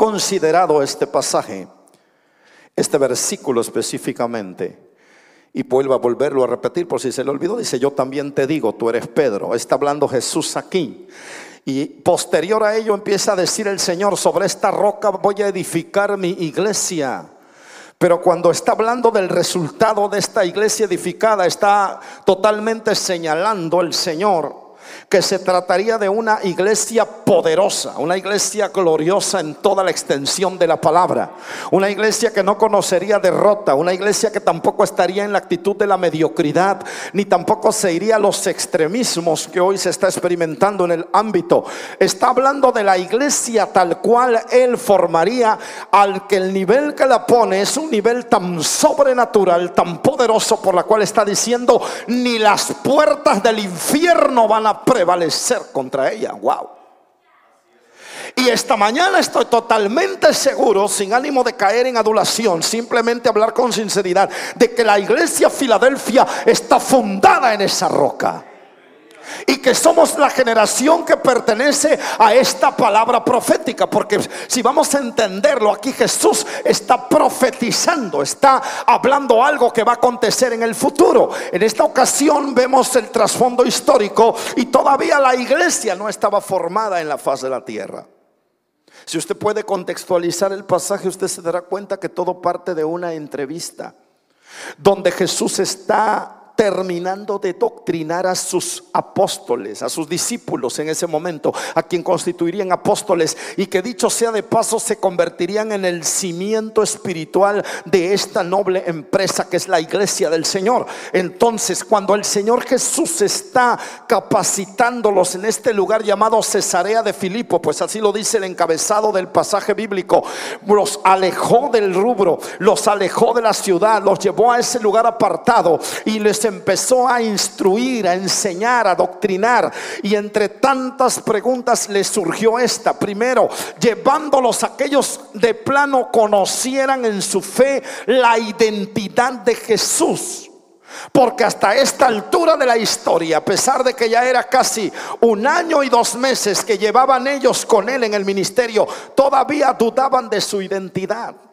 considerado este pasaje, este versículo específicamente. Y vuelvo a volverlo a repetir por si se le olvidó. Dice, yo también te digo, tú eres Pedro. Está hablando Jesús aquí. Y posterior a ello empieza a decir el Señor, sobre esta roca voy a edificar mi iglesia. Pero cuando está hablando del resultado de esta iglesia edificada, está totalmente señalando el Señor que se trataría de una iglesia poderosa, una iglesia gloriosa en toda la extensión de la palabra, una iglesia que no conocería derrota, una iglesia que tampoco estaría en la actitud de la mediocridad, ni tampoco se iría a los extremismos que hoy se está experimentando en el ámbito. Está hablando de la iglesia tal cual él formaría, al que el nivel que la pone es un nivel tan sobrenatural, tan poderoso, por la cual está diciendo, ni las puertas del infierno van a prevalecer contra ella. Wow. Y esta mañana estoy totalmente seguro, sin ánimo de caer en adulación, simplemente hablar con sinceridad, de que la iglesia Filadelfia está fundada en esa roca y que somos la generación que pertenece a esta palabra profética, porque si vamos a entenderlo, aquí Jesús está profetizando, está hablando algo que va a acontecer en el futuro. En esta ocasión vemos el trasfondo histórico y todavía la iglesia no estaba formada en la faz de la tierra. Si usted puede contextualizar el pasaje, usted se dará cuenta que todo parte de una entrevista donde Jesús está terminando de doctrinar a sus apóstoles, a sus discípulos en ese momento, a quien constituirían apóstoles y que dicho sea de paso se convertirían en el cimiento espiritual de esta noble empresa que es la iglesia del Señor. Entonces, cuando el Señor Jesús está capacitándolos en este lugar llamado Cesarea de Filipo, pues así lo dice el encabezado del pasaje bíblico, los alejó del rubro, los alejó de la ciudad, los llevó a ese lugar apartado y les empezó a instruir, a enseñar, a doctrinar. Y entre tantas preguntas le surgió esta. Primero, llevándolos a aquellos de plano conocieran en su fe la identidad de Jesús. Porque hasta esta altura de la historia, a pesar de que ya era casi un año y dos meses que llevaban ellos con él en el ministerio, todavía dudaban de su identidad.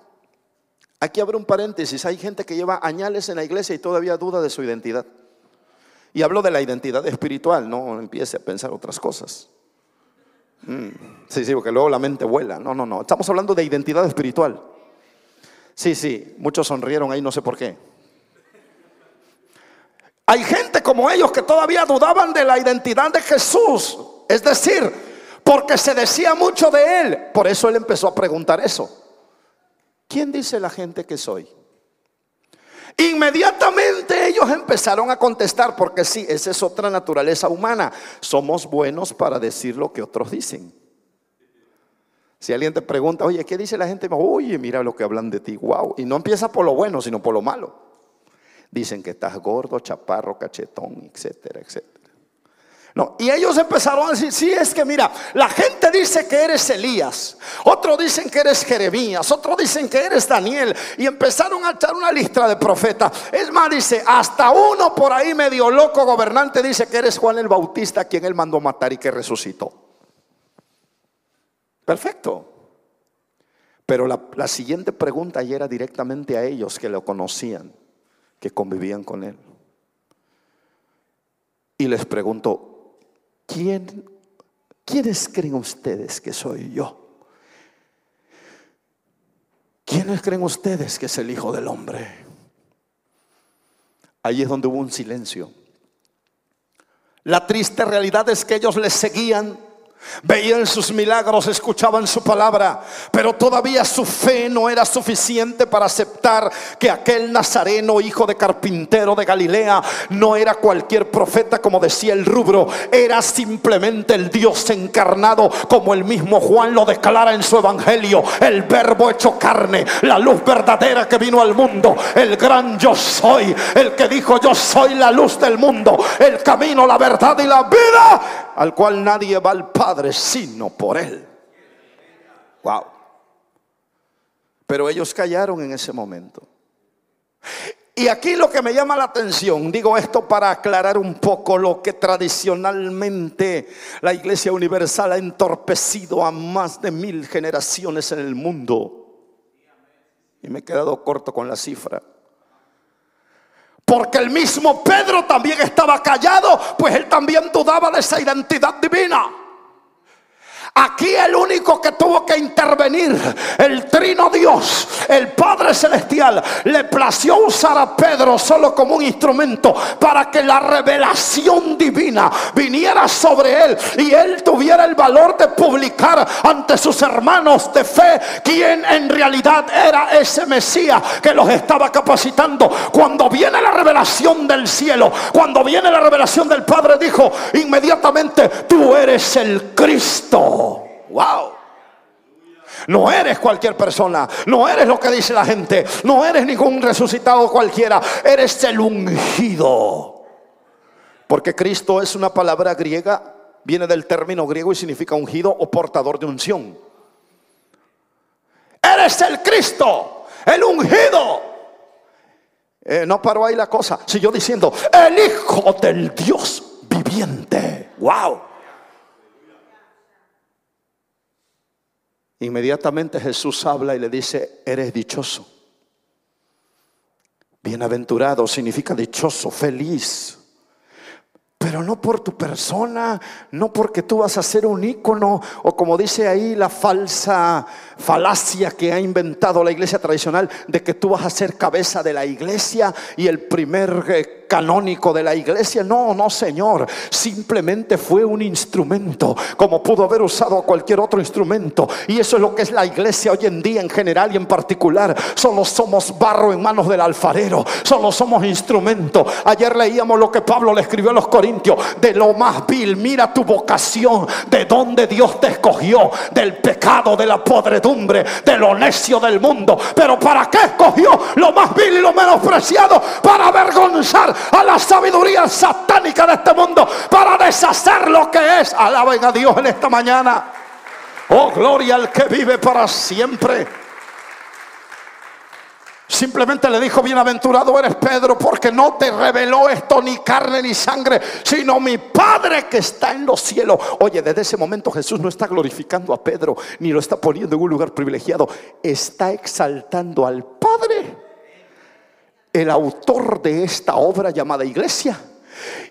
Aquí abre un paréntesis, hay gente que lleva añales en la iglesia y todavía duda de su identidad. Y hablo de la identidad espiritual, no empiece a pensar otras cosas. Mm, sí, sí, porque luego la mente vuela. No, no, no. Estamos hablando de identidad espiritual. Sí, sí, muchos sonrieron ahí, no sé por qué. Hay gente como ellos que todavía dudaban de la identidad de Jesús. Es decir, porque se decía mucho de él. Por eso él empezó a preguntar eso. ¿Quién dice la gente que soy? Inmediatamente ellos empezaron a contestar, porque sí, esa es otra naturaleza humana. Somos buenos para decir lo que otros dicen. Si alguien te pregunta, oye, ¿qué dice la gente? Oye, mira lo que hablan de ti, wow. Y no empieza por lo bueno, sino por lo malo. Dicen que estás gordo, chaparro, cachetón, etcétera, etcétera. Y ellos empezaron a decir, sí, es que mira, la gente dice que eres Elías, otros dicen que eres Jeremías, otros dicen que eres Daniel, y empezaron a echar una lista de profetas. Es más, dice, hasta uno por ahí medio loco gobernante dice que eres Juan el Bautista, quien él mandó matar y que resucitó. Perfecto. Pero la, siguiente pregunta y era directamente a ellos que lo conocían, que convivían con él. Y les pregunto, ¿quién, ¿quiénes creen ustedes que soy yo? ¿Quiénes creen ustedes que es el Hijo del Hombre? Ahí es donde hubo un silencio. La triste realidad es que ellos les seguían Veían sus milagros, escuchaban su palabra, pero todavía su fe no era suficiente para aceptar que aquel nazareno, hijo de carpintero de Galilea, no era cualquier profeta como decía el rubro, era simplemente el Dios encarnado, como el mismo Juan lo declara en su evangelio, el verbo hecho carne, la luz verdadera que vino al mundo, el gran yo soy, el que dijo yo soy la luz del mundo, el camino, la verdad y la vida al cual nadie va al Padre sino por Él. Wow. Pero ellos callaron en ese momento. Y aquí lo que me llama la atención, digo esto para aclarar un poco lo que tradicionalmente la Iglesia Universal ha entorpecido a más de mil generaciones en el mundo. Y me he quedado corto con la cifra. Porque el mismo Pedro también estaba callado, pues él también dudaba de esa identidad divina. Aquí el único que tuvo que intervenir, el trino Dios, el Padre Celestial, le plació usar a Pedro solo como un instrumento para que la revelación divina viniera sobre él y él tuviera el valor de publicar ante sus hermanos de fe quién en realidad era ese Mesías que los estaba capacitando. Cuando viene la revelación del cielo, cuando viene la revelación del Padre, dijo inmediatamente, tú eres el Cristo. Wow. No eres cualquier persona, no eres lo que dice la gente, no eres ningún resucitado cualquiera, eres el ungido. Porque Cristo es una palabra griega, viene del término griego y significa ungido o portador de unción. Eres el Cristo, el ungido. Eh, no paró ahí la cosa, siguió diciendo, el Hijo del Dios viviente. Wow. Inmediatamente Jesús habla y le dice, eres dichoso. Bienaventurado significa dichoso, feliz. Pero no por tu persona, no porque tú vas a ser un ícono, o como dice ahí la falsa falacia que ha inventado la iglesia tradicional, de que tú vas a ser cabeza de la iglesia y el primer eh, canónico de la iglesia. No, no, Señor. Simplemente fue un instrumento, como pudo haber usado cualquier otro instrumento. Y eso es lo que es la iglesia hoy en día en general y en particular. Solo somos barro en manos del alfarero. Solo somos instrumento. Ayer leíamos lo que Pablo le escribió a los Corintios. De lo más vil, mira tu vocación. De donde Dios te escogió. Del pecado, de la podredumbre, de lo necio del mundo. Pero ¿para qué escogió lo más vil y lo menospreciado? Para avergonzar a la sabiduría satánica de este mundo para deshacer lo que es. Alaben a Dios en esta mañana. Oh, gloria al que vive para siempre. Simplemente le dijo, bienaventurado eres Pedro, porque no te reveló esto ni carne ni sangre, sino mi Padre que está en los cielos. Oye, desde ese momento Jesús no está glorificando a Pedro, ni lo está poniendo en un lugar privilegiado, está exaltando al el autor de esta obra llamada iglesia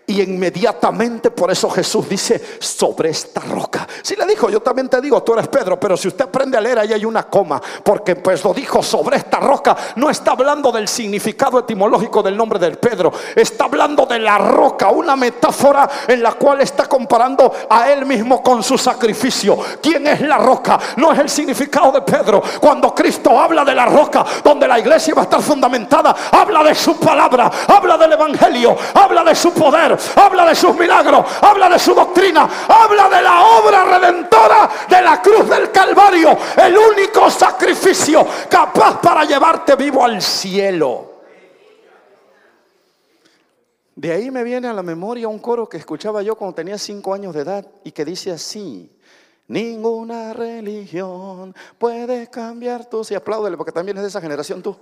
y inmediatamente por eso Jesús dice, sobre esta roca. Si le dijo, yo también te digo, tú eres Pedro, pero si usted aprende a leer, ahí hay una coma, porque pues lo dijo sobre esta roca, no está hablando del significado etimológico del nombre del Pedro, está hablando de la roca, una metáfora en la cual está comparando a él mismo con su sacrificio. ¿Quién es la roca? No es el significado de Pedro. Cuando Cristo habla de la roca, donde la iglesia va a estar fundamentada, habla de su palabra, habla del evangelio, habla de su poder habla de sus milagros, habla de su doctrina, habla de la obra redentora de la cruz del Calvario, el único sacrificio capaz para llevarte vivo al cielo. De ahí me viene a la memoria un coro que escuchaba yo cuando tenía cinco años de edad y que dice así. Ninguna religión puede cambiar tu... Y apláudele porque también es de esa generación tú.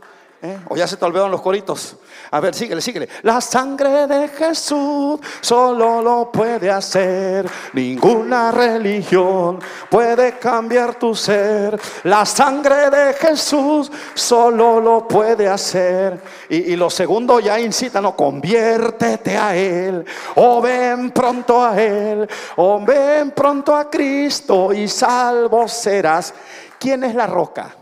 ¿Eh? O ya se te los coritos. A ver, síguele, síguele. La sangre de Jesús solo lo puede hacer. Ninguna religión puede cambiar tu ser. La sangre de Jesús solo lo puede hacer. Y, y lo segundo ya incita, no, conviértete a Él. O ven pronto a Él. O ven pronto a Cristo y salvo serás. ¿Quién es la roca?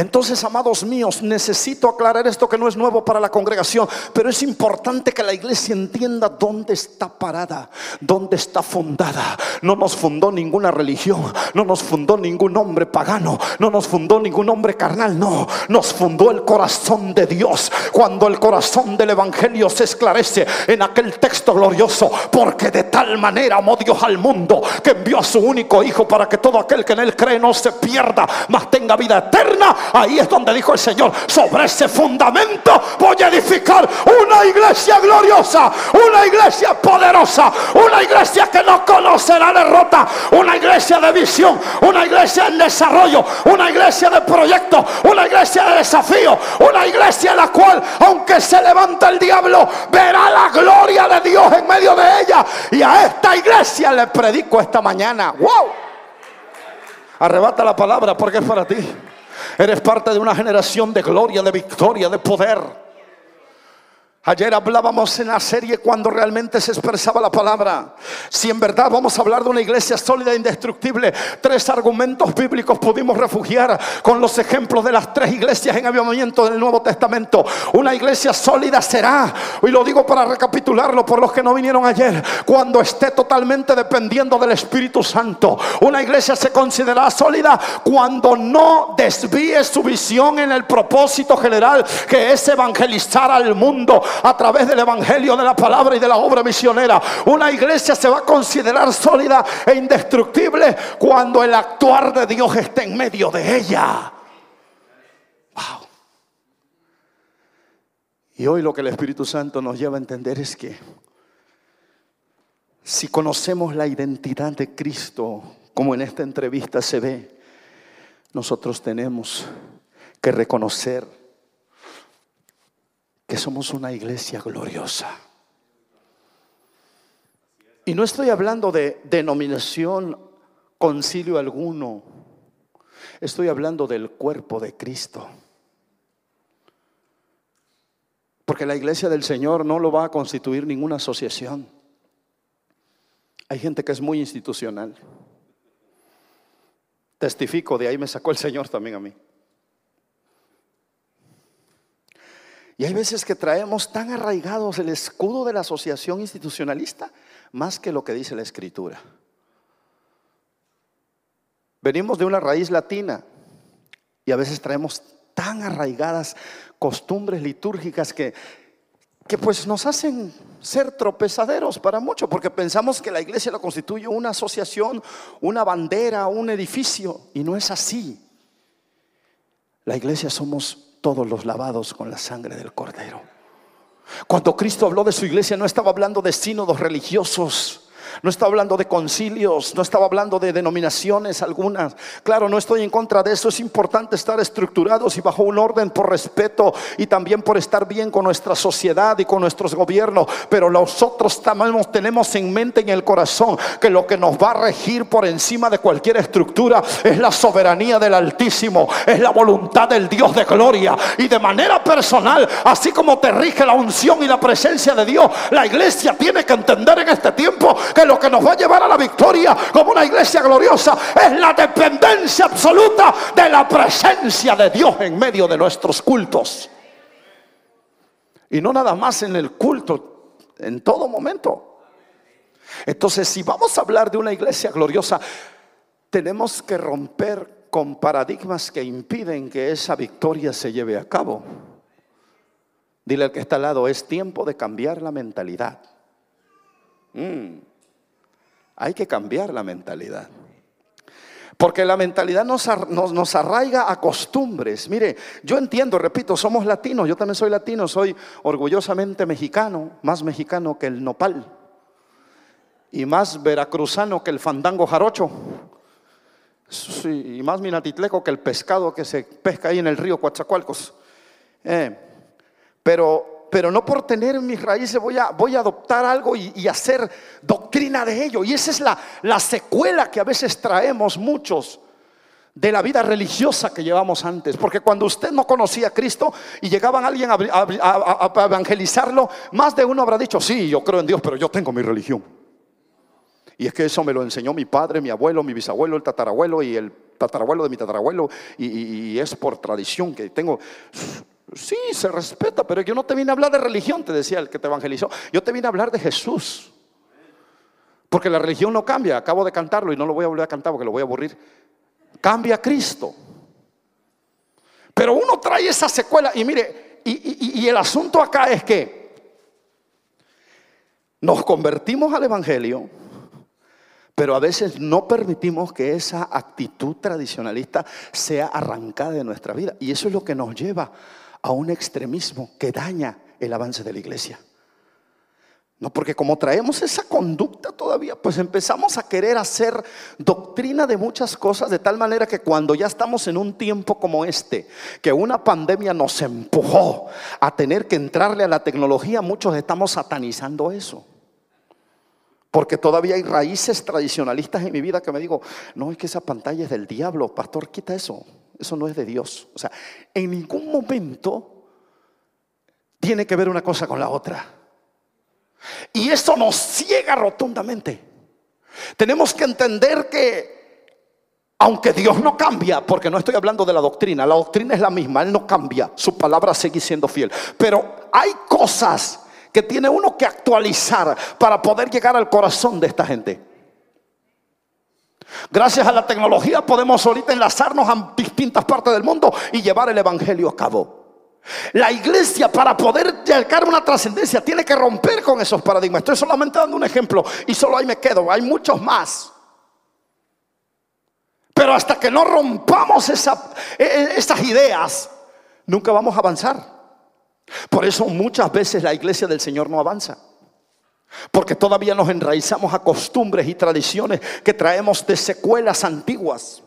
Entonces, amados míos, necesito aclarar esto que no es nuevo para la congregación, pero es importante que la iglesia entienda dónde está parada, dónde está fundada. No nos fundó ninguna religión, no nos fundó ningún hombre pagano, no nos fundó ningún hombre carnal, no, nos fundó el corazón de Dios. Cuando el corazón del Evangelio se esclarece en aquel texto glorioso, porque de tal manera amó Dios al mundo que envió a su único Hijo para que todo aquel que en él cree no se pierda, mas tenga vida eterna Ahí es donde dijo el Señor, sobre ese fundamento voy a edificar una iglesia gloriosa, una iglesia poderosa, una iglesia que no conocerá derrota, una iglesia de visión, una iglesia en desarrollo, una iglesia de proyecto, una iglesia de desafío, una iglesia en la cual, aunque se levanta el diablo, verá la gloria de Dios en medio de ella. Y a esta iglesia le predico esta mañana. ¡Wow! Arrebata la palabra porque es para ti. Eres parte de una generación de gloria, de victoria, de poder. Ayer hablábamos en la serie cuando realmente se expresaba la palabra. Si en verdad vamos a hablar de una iglesia sólida e indestructible, tres argumentos bíblicos pudimos refugiar con los ejemplos de las tres iglesias en avivamiento del Nuevo Testamento. Una iglesia sólida será, y lo digo para recapitularlo por los que no vinieron ayer, cuando esté totalmente dependiendo del Espíritu Santo. Una iglesia se considerará sólida cuando no desvíe su visión en el propósito general que es evangelizar al mundo a través del Evangelio, de la palabra y de la obra misionera. Una iglesia se va a considerar sólida e indestructible cuando el actuar de Dios esté en medio de ella. Wow. Y hoy lo que el Espíritu Santo nos lleva a entender es que si conocemos la identidad de Cristo, como en esta entrevista se ve, nosotros tenemos que reconocer que somos una iglesia gloriosa. Y no estoy hablando de denominación, concilio alguno. Estoy hablando del cuerpo de Cristo. Porque la iglesia del Señor no lo va a constituir ninguna asociación. Hay gente que es muy institucional. Testifico, de ahí me sacó el Señor también a mí. Y hay veces que traemos tan arraigados el escudo de la asociación institucionalista más que lo que dice la escritura. Venimos de una raíz latina y a veces traemos tan arraigadas costumbres litúrgicas que, que pues nos hacen ser tropezaderos para muchos, porque pensamos que la iglesia lo constituye una asociación, una bandera, un edificio, y no es así. La iglesia somos todos los lavados con la sangre del cordero. Cuando Cristo habló de su iglesia no estaba hablando de sínodos religiosos, no estaba hablando de concilios, no estaba hablando de denominaciones algunas. Claro, no estoy en contra de eso. Es importante estar estructurados y bajo un orden por respeto y también por estar bien con nuestra sociedad y con nuestros gobiernos. Pero nosotros también tenemos en mente en el corazón que lo que nos va a regir por encima de cualquier estructura es la soberanía del Altísimo, es la voluntad del Dios de gloria. Y de manera personal, así como te rige la unción y la presencia de Dios, la iglesia tiene que entender en este tiempo que lo que nos va a llevar a la victoria como una iglesia gloriosa es la dependencia absoluta de la presencia de Dios en medio de nuestros cultos. Y no nada más en el culto, en todo momento. Entonces, si vamos a hablar de una iglesia gloriosa, tenemos que romper con paradigmas que impiden que esa victoria se lleve a cabo. Dile al que está al lado, es tiempo de cambiar la mentalidad. Mm. Hay que cambiar la mentalidad. Porque la mentalidad nos, arraiga a costumbres. Mire, yo entiendo, repito, somos latinos, yo también soy latino, soy orgullosamente mexicano, más mexicano que el nopal y más veracruzano que el fandango jarocho. y más minatitleco que el pescado que se pesca ahí en el río Coatzacoalcos. Eh, pero pero no por tener mis raíces voy a, voy a adoptar algo y, hacer doctrina de ello. Y esa es la, la secuela que a veces traemos muchos de la vida religiosa que llevamos antes. Porque cuando usted no conocía a Cristo y llegaban alguien a, a, evangelizarlo, más de uno habrá dicho, sí, yo creo en Dios, pero yo tengo mi religión. Y es que eso me lo enseñó mi padre, mi abuelo, mi bisabuelo, el tatarabuelo y el tatarabuelo de mi tatarabuelo. y es por tradición que tengo. Sí, se respeta, pero yo no te vine a hablar de religión, te decía el que te evangelizó. Yo te vine a hablar de Jesús. Porque la religión no cambia. Acabo de cantarlo y no lo voy a volver a cantar porque lo voy a aburrir. Cambia Cristo. Pero uno trae esa secuela y mire, y, y el asunto acá es que nos convertimos al Evangelio Pero a veces no permitimos que esa actitud tradicionalista sea arrancada de nuestra vida. Y eso es lo que nos lleva a un extremismo que daña el avance de la iglesia. No, porque como traemos esa conducta todavía, pues empezamos a querer hacer doctrina de muchas cosas de tal manera que cuando ya estamos en un tiempo como este, que una pandemia nos empujó a tener que entrarle a la tecnología, muchos estamos satanizando eso. Porque todavía hay raíces tradicionalistas en mi vida que me digo, no, es que esa pantalla es del diablo, pastor, quita eso, eso no es de Dios. O sea, en ningún momento tiene que ver una cosa con la otra. Y eso nos ciega rotundamente. Tenemos que entender que aunque Dios no cambia, porque no estoy hablando de la doctrina, la doctrina es la misma, Él no cambia, su palabra sigue siendo fiel. Pero hay cosas que tiene uno que actualizar para poder llegar al corazón de esta gente. Gracias a la tecnología podemos ahorita enlazarnos a distintas partes del mundo y llevar el Evangelio a cabo. La iglesia para poder llegar a una trascendencia tiene que romper con esos paradigmas. Estoy solamente dando un ejemplo y solo ahí me quedo. Hay muchos más. Pero hasta que no rompamos e, e, esas ideas, nunca vamos a avanzar. Por eso muchas veces la iglesia del Señor no avanza. Porque todavía nos enraizamos a costumbres y tradiciones que traemos de secuelas antiguas.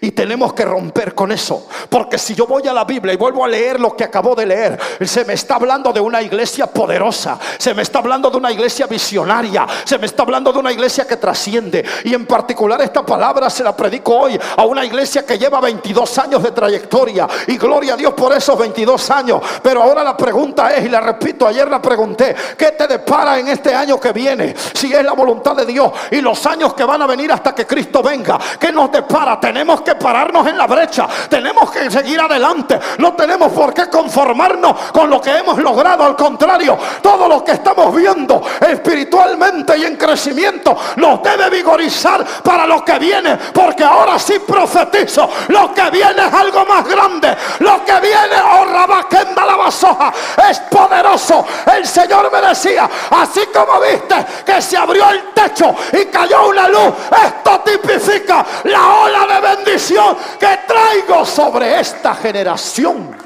Y tenemos que romper con eso. Porque si yo voy a la Biblia y vuelvo a leer lo que acabo de leer, se me está hablando de una iglesia poderosa. Se me está hablando de una iglesia visionaria. Se me está hablando de una iglesia que trasciende. Y en particular esta palabra se la predico hoy a una iglesia que lleva 22 años de trayectoria. Y gloria a Dios por esos 22 años. Pero ahora la pregunta es, y la repito, ayer la pregunté, ¿qué te depara en este año que viene? Si es la voluntad de Dios y los años que van a venir hasta que Cristo venga. ¿Qué nos depara? Tenemos tenemos que pararnos en la brecha, tenemos que seguir adelante, no tenemos por qué conformarnos con lo que hemos logrado, al contrario, todo lo que estamos viendo espiritualmente y en crecimiento nos debe vigorizar para lo que viene, porque ahora sí profetizo, lo que viene es algo más grande, lo que viene, oh Rabaquenda la basoja, es poderoso, el Señor me decía, así como viste que se abrió el techo y cayó una luz, esto tipifica la ola de bendición que traigo sobre esta generación.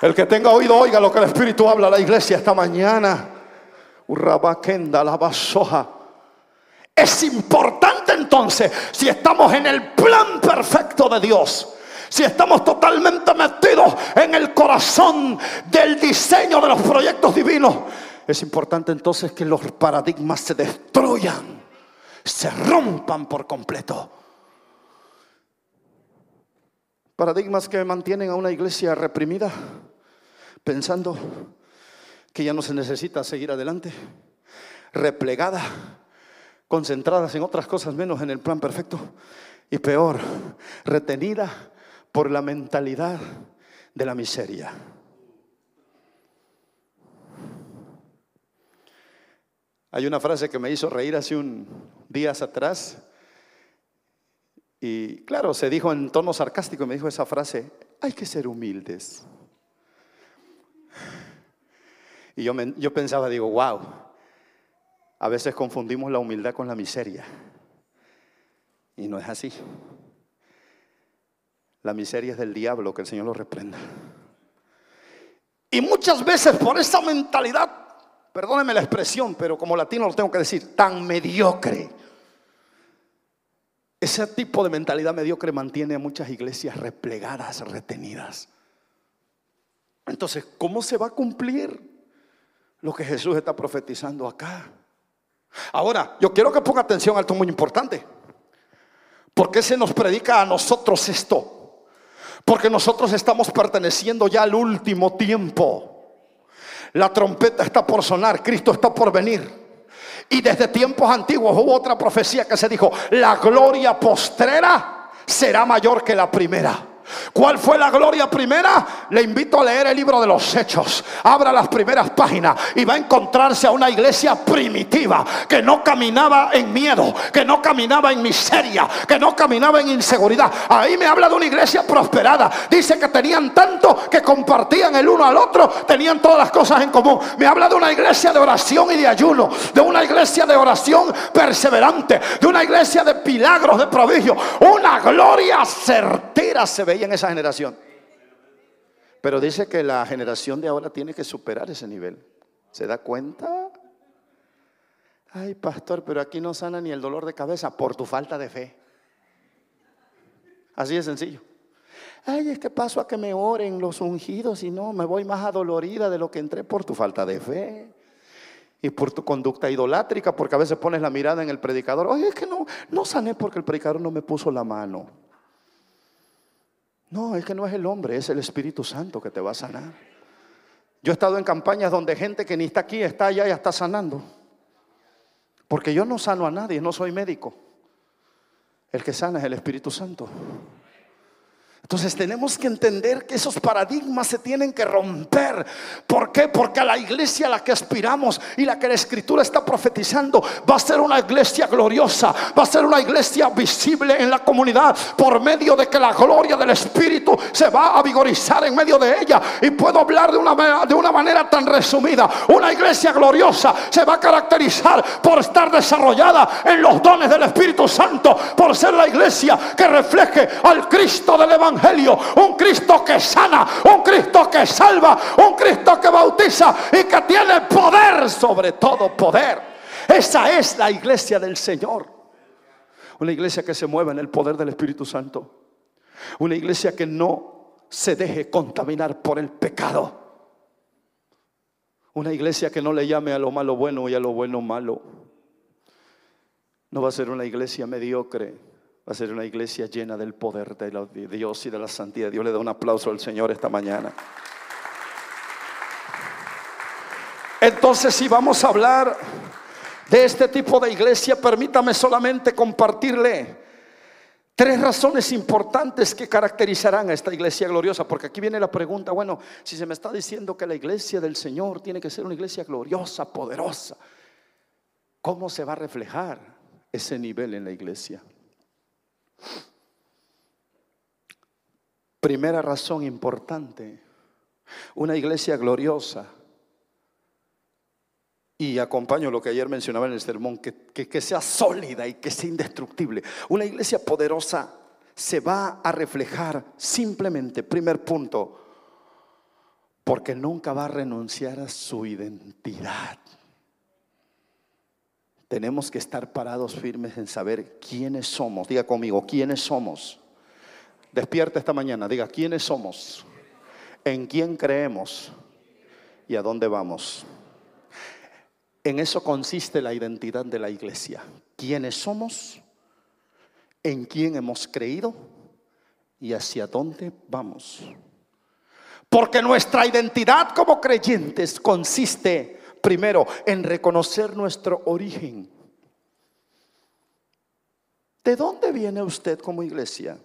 El que tenga oído, oiga lo que el Espíritu habla a la iglesia esta mañana. la basoja. Es importante entonces, si estamos en el plan perfecto de Dios, si estamos totalmente metidos en el corazón del diseño de los proyectos divinos, es importante entonces que los paradigmas se destruyan, se rompan por completo. Paradigmas que mantienen a una iglesia reprimida, pensando que ya no se necesita seguir adelante, replegada, concentradas en otras cosas menos en el plan perfecto y peor, retenida por la mentalidad de la miseria. Hay una frase que me hizo reír hace un días atrás y claro, se dijo en tono sarcástico me dijo esa frase, hay que ser humildes. Y yo, yo pensaba, digo, wow, a veces confundimos la humildad con la miseria. Y no es así. La miseria es del diablo, que el Señor lo reprenda. Y muchas veces por esa mentalidad, perdóneme la expresión, pero como latino lo tengo que decir, tan mediocre ese tipo de mentalidad mediocre mantiene a muchas iglesias replegadas, retenidas. Entonces, ¿cómo se va a cumplir lo que Jesús está profetizando acá? Ahora, yo quiero que ponga atención a algo muy importante. ¿Por qué se nos predica a nosotros esto? Porque nosotros estamos perteneciendo ya al último tiempo. La trompeta está por sonar, Cristo está por venir. Y desde tiempos antiguos hubo otra profecía que se dijo, la gloria postrera será mayor que la primera. ¿Cuál fue la gloria primera? Le invito a leer el libro de los Hechos. Abra las primeras páginas y va a encontrarse a una iglesia primitiva que no caminaba en miedo, que no caminaba en miseria, que no caminaba en inseguridad. Ahí me habla de una iglesia prosperada. Dice que tenían tanto que compartían el uno al otro, tenían todas las cosas en común. Me habla de una iglesia de oración y de ayuno, de una iglesia de oración perseverante, de una iglesia de milagros, de prodigio. Una gloria certera se veía en esa generación. Pero dice que la generación de ahora tiene que superar ese nivel. ¿Se da cuenta? Ay, pastor, pero aquí no sana ni el dolor de cabeza por tu falta de fe. Así de sencillo. Ay, es que paso a que me oren los ungidos y no, me voy más adolorida de lo que entré por tu falta de fe y por tu conducta idolátrica, porque a veces pones la mirada en el predicador. Oye, es que no, no sané porque el predicador no me puso la mano. No, es que no es el hombre, es el Espíritu Santo que te va a sanar. Yo he estado en campañas donde gente que ni está aquí, está allá y está sanando. Porque yo no sano a nadie, no soy médico. El que sana es el Espíritu Santo. Entonces tenemos que entender que esos paradigmas se tienen que romper. ¿Por qué? Porque la iglesia a la que aspiramos y la que la escritura está profetizando va a ser una iglesia gloriosa, va a ser una iglesia visible en la comunidad por medio de que la gloria del Espíritu se va a vigorizar en medio de ella. Y puedo hablar de una, de una manera tan resumida. Una iglesia gloriosa se va a caracterizar por estar desarrollada en los dones del Espíritu Santo, por ser la iglesia que refleje al Cristo del Evangelio un Cristo que sana, un Cristo que salva, un Cristo que bautiza y que tiene poder sobre todo poder. Esa es la iglesia del Señor. Una iglesia que se mueve en el poder del Espíritu Santo. Una iglesia que no se deje contaminar por el pecado. Una iglesia que no le llame a lo malo bueno y a lo bueno malo. No va a ser una iglesia mediocre Va a ser una iglesia llena del poder de Dios y de la santidad. Dios le da un aplauso al Señor esta mañana. Entonces, si vamos a hablar de este tipo de iglesia, permítame solamente compartirle tres razones importantes que caracterizarán a esta iglesia gloriosa. Porque aquí viene la pregunta, bueno, si se me está diciendo que la iglesia del Señor tiene que ser una iglesia gloriosa, poderosa, ¿cómo se va a reflejar ese nivel en la iglesia? Primera razón importante, una iglesia gloriosa. Y acompaño lo que ayer mencionaba en el sermón, que, que, sea sólida y que sea indestructible. Una iglesia poderosa se va a reflejar simplemente, primer punto, porque nunca va a renunciar a su identidad. Tenemos que estar parados firmes en saber quiénes somos. Diga conmigo, ¿quiénes somos? Despierta esta mañana, diga, ¿quiénes somos? ¿En quién creemos? ¿Y a dónde vamos? En eso consiste la identidad de la iglesia. ¿Quiénes somos? ¿En quién hemos creído? ¿Y hacia dónde vamos? Porque nuestra identidad como creyentes consiste primero en reconocer nuestro origen. ¿De dónde viene usted como iglesia?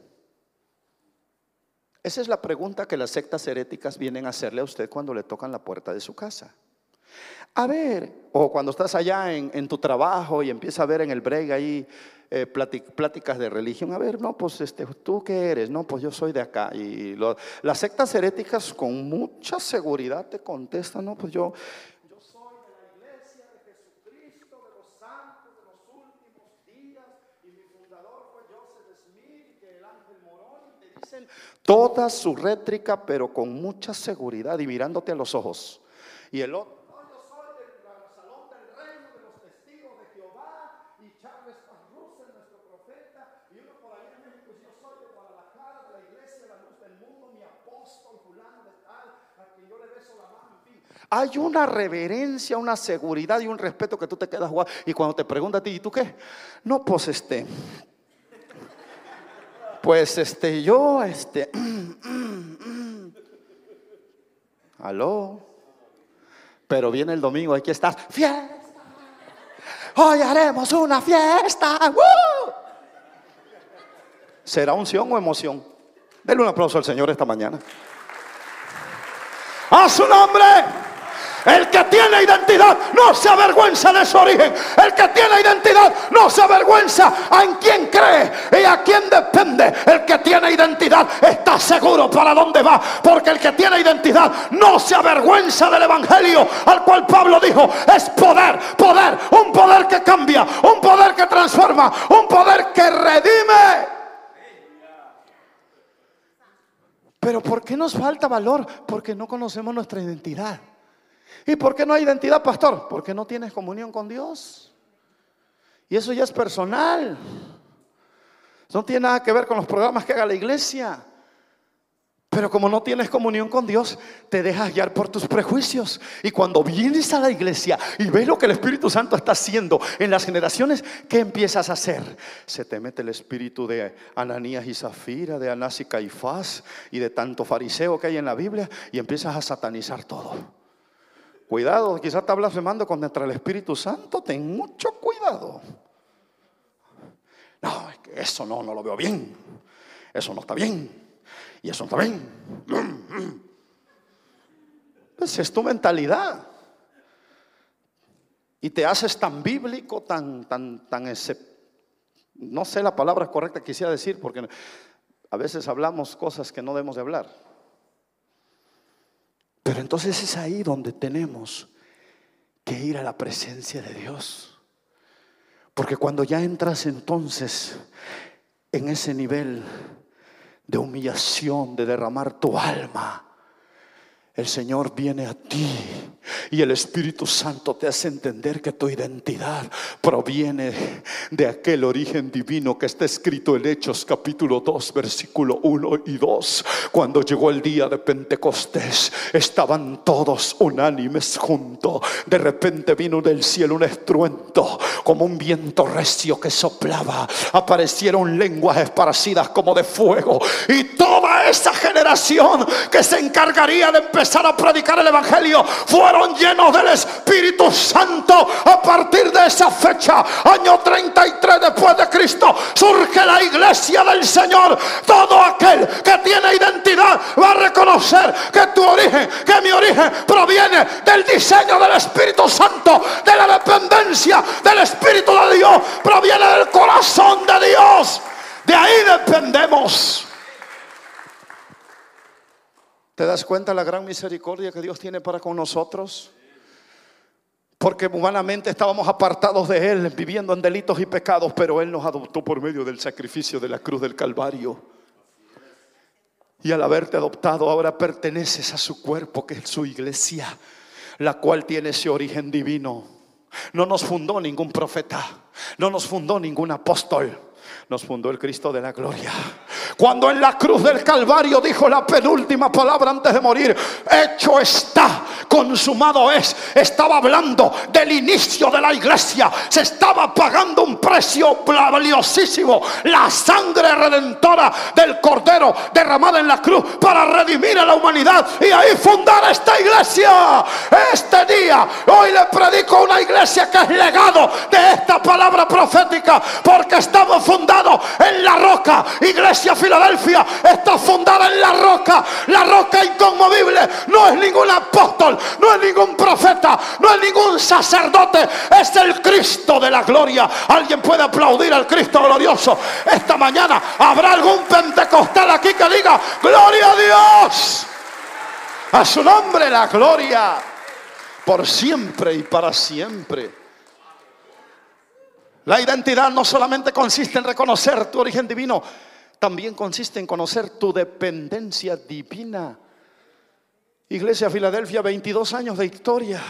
Esa es la pregunta que las sectas heréticas vienen a hacerle a usted cuando le tocan la puerta de su casa. A ver, o cuando estás allá en, tu trabajo y empieza a ver en el break ahí eh, pláticas de religión. A ver, no, pues este, tú qué eres, no, pues yo soy de acá. Y las sectas heréticas con mucha seguridad te contestan, no, pues yo, toda su rétrica, pero con mucha seguridad y mirándote a los ojos. Y el otro. Hay una reverencia, una seguridad y un respeto que tú te quedas jugando. Y cuando te pregunta a ti, ¿y tú qué? No, pues este, pues este, yo, este, aló, pero viene el domingo, hay que estar, fiesta, hoy haremos una fiesta, ¿será unción o emoción? Denle un aplauso al Señor esta mañana. A su nombre. El que tiene identidad no se avergüenza de su origen. El que tiene identidad no se avergüenza en quien cree y a quien depende. El que tiene identidad está seguro para dónde va. Porque el que tiene identidad no se avergüenza del Evangelio al cual Pablo dijo es poder, poder, un poder que cambia, un poder que transforma, un poder que redime. Pero ¿por qué nos falta valor? Porque no conocemos nuestra identidad. ¿Y por qué no hay identidad, pastor? Porque no tienes comunión con Dios. Y eso ya es personal. No tiene nada que ver con los programas que haga la iglesia. Pero como no tienes comunión con Dios, te dejas guiar por tus prejuicios. Y cuando vienes a la iglesia y ves lo que el Espíritu Santo está haciendo en las generaciones, ¿qué empiezas a hacer? Se te mete el espíritu de Ananías y Zafira, de Anás y Caifás y de tanto fariseo que hay en la Biblia y empiezas a satanizar todo. Cuidado, quizás está blasfemando contra el Espíritu Santo. Ten mucho cuidado. No, es que eso no, no lo veo bien. Eso no está bien. Y eso no está bien. Pues es tu mentalidad. Y te haces tan bíblico, tan, tan, tan, no sé la palabra correcta que quisiera decir, porque a veces hablamos cosas que no debemos de hablar. Pero entonces es ahí donde tenemos que ir a la presencia de Dios. Porque cuando ya entras entonces en ese nivel de humillación, de derramar tu alma, el Señor viene a ti y el Espíritu Santo te hace entender que tu identidad proviene de aquel origen divino que está escrito en Hechos capítulo 2, versículo 1 y 2. Cuando llegó el día de Pentecostés, estaban todos unánimes juntos. De repente vino del cielo un estruendo, como un viento recio que soplaba. Aparecieron lenguas esparcidas como de fuego. Y toda esa generación que se encargaría de empezar a predicar el Evangelio, fueron llenos del Espíritu Santo. A partir de esa fecha, año 33 después de Cristo, surge la iglesia del Señor. Todo aquel que tiene identidad va a reconocer que tu origen, que mi origen proviene del diseño del Espíritu Santo, de la dependencia del Espíritu de Dios, proviene del corazón de Dios. De ahí dependemos. ¿Te das cuenta la gran misericordia que Dios tiene para con nosotros? Porque humanamente estábamos apartados de Él, viviendo en delitos y pecados, pero Él nos adoptó por medio del sacrificio de la cruz del Calvario. Y al haberte adoptado, ahora perteneces a su cuerpo, que es su iglesia, la cual tiene ese origen divino. No nos fundó ningún profeta, no nos fundó ningún apóstol nos fundó el Cristo de la gloria. Cuando en la cruz del Calvario dijo la penúltima palabra antes de morir, hecho está, consumado es, estaba hablando del inicio de la iglesia, se estaba pagando un precio valiosísimo, la sangre redentora del Cordero derramada en la cruz para redimir a la humanidad y ahí fundar esta iglesia. Este día, hoy le predico a una iglesia que es legado de esta palabra profética, porque estamos en la roca. Iglesia Filadelfia está fundada en la roca. La roca inconmovible no es ningún apóstol, no es ningún profeta, no es ningún sacerdote. Es el Cristo de la gloria. Alguien puede aplaudir al Cristo glorioso. Esta mañana habrá algún pentecostal aquí que diga, gloria a Dios. A su nombre la gloria. Por siempre y para siempre. La identidad no solamente consiste en reconocer tu origen divino, también consiste en conocer tu dependencia divina. Iglesia Filadelfia, 22 años de historia.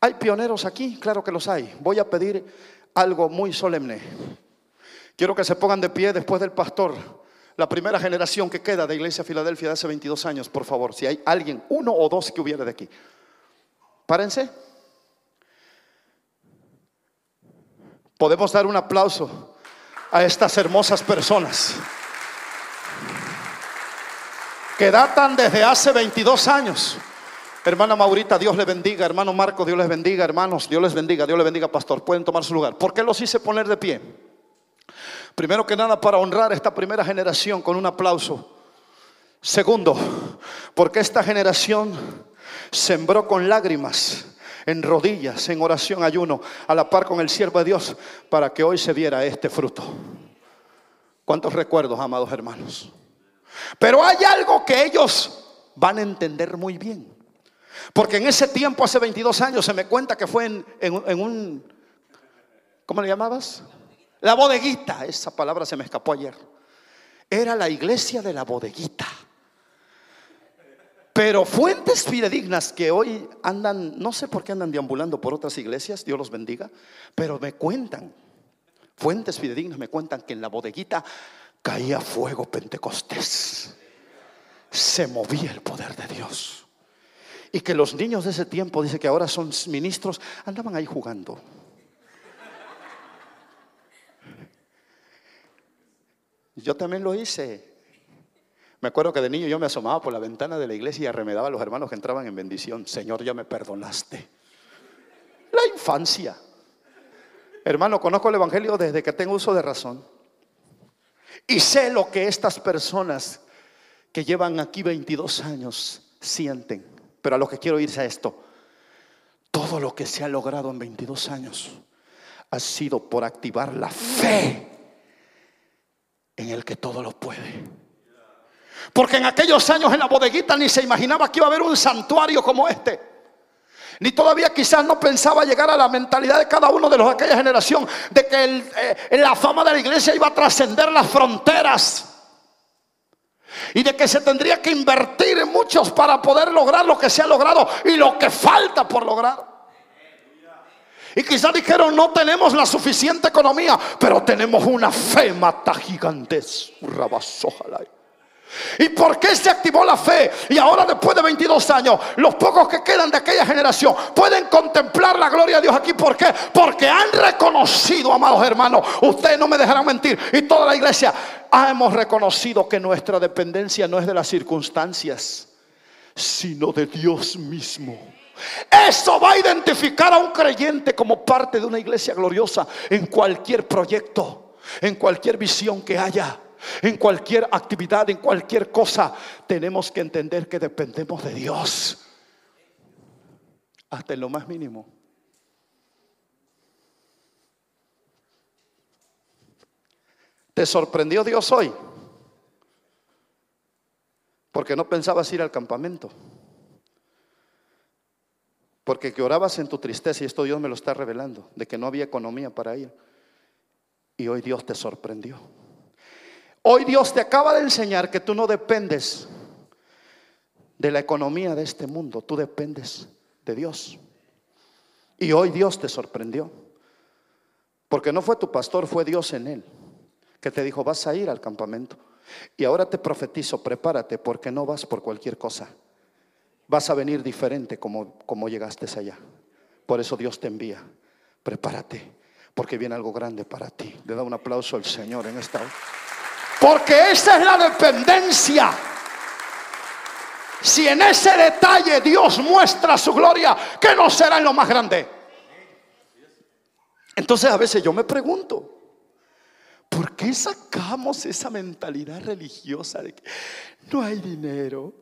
¿Hay pioneros aquí? Claro que los hay. Voy a pedir algo muy solemne. Quiero que se pongan de pie después del pastor. La primera generación que queda de Iglesia Filadelfia de hace 22 años, por favor. Si hay alguien, uno o dos que hubiera de aquí. Párense. Podemos dar un aplauso a estas hermosas personas que datan desde hace 22 años. Hermana Maurita, Dios le bendiga. Hermano Marco, Dios les bendiga. Hermanos, Dios les bendiga. Dios les bendiga, pastor. Pueden tomar su lugar. ¿Por qué los hice poner de pie? Primero que nada, para honrar a esta primera generación con un aplauso. Segundo, porque esta generación sembró con lágrimas, en rodillas, en oración, ayuno, a la par con el siervo de Dios, para que hoy se viera este fruto. ¿Cuántos recuerdos, amados hermanos? Pero hay algo que ellos van a entender muy bien. Porque en ese tiempo, hace 22 años, se me cuenta que fue en, en un, ¿cómo le llamabas? La bodeguita, esa palabra se me escapó ayer. Era la iglesia de la bodeguita. Pero fuentes fidedignas que hoy andan, no sé por qué andan deambulando por otras iglesias, Dios los bendiga, pero me cuentan, fuentes fidedignas me cuentan que en la bodeguita caía fuego pentecostés. Se movía el poder de Dios. Y que los niños de ese tiempo, dice que ahora son ministros, andaban ahí jugando. Yo también lo hice. Me acuerdo que de niño yo me asomaba por la ventana de la iglesia y arremedaba a los hermanos que entraban en bendición. Señor, ya me perdonaste. La infancia. Hermano, conozco el Evangelio desde que tengo uso de razón. Y sé lo que estas personas que llevan aquí 22 años sienten. Pero a lo que quiero irse a esto. Todo lo que se ha logrado en 22 años ha sido por activar la fe en el que todo lo puede. Porque en aquellos años en la bodeguita ni se imaginaba que iba a haber un santuario como este. Ni todavía quizás no pensaba llegar a la mentalidad de cada uno de los de aquella generación de que eh, la fama de la iglesia iba a trascender las fronteras. Y de que se tendría que invertir en muchos para poder lograr lo que se ha logrado y lo que falta por lograr. Y quizás dijeron, no tenemos la suficiente economía, pero tenemos una fe mata gigantes. ¿Y por qué se activó la fe? Y ahora después de 22 años, los pocos que quedan de aquella generación pueden contemplar la gloria de Dios aquí. ¿Por qué? Porque han reconocido, amados hermanos, ustedes no me dejarán mentir, y toda la iglesia, hemos reconocido que nuestra dependencia no es de las circunstancias, sino de Dios mismo. Eso va a identificar a un creyente como parte de una iglesia gloriosa en cualquier proyecto, en cualquier visión que haya. En cualquier actividad, en cualquier cosa, tenemos que entender que dependemos de Dios. Hasta en lo más mínimo. ¿Te sorprendió Dios hoy? Porque no pensabas ir al campamento. Porque que orabas en tu tristeza, y esto Dios me lo está revelando, de que no había economía para ir. Y hoy Dios te sorprendió. Hoy Dios te acaba de enseñar que tú no dependes de la economía de este mundo, tú dependes de Dios. Y hoy Dios te sorprendió. Porque no fue tu pastor, fue Dios en él, que te dijo, vas a ir al campamento. Y ahora te profetizo, prepárate porque no vas por cualquier cosa. Vas a venir diferente como, como llegaste allá. Por eso Dios te envía. Prepárate, porque viene algo grande para ti. Le da un aplauso al Señor en esta hora. Porque esa es la dependencia. Si en ese detalle Dios muestra su gloria, ¿qué no será en lo más grande? Entonces a veces yo me pregunto, ¿por qué sacamos esa mentalidad religiosa de que no hay dinero,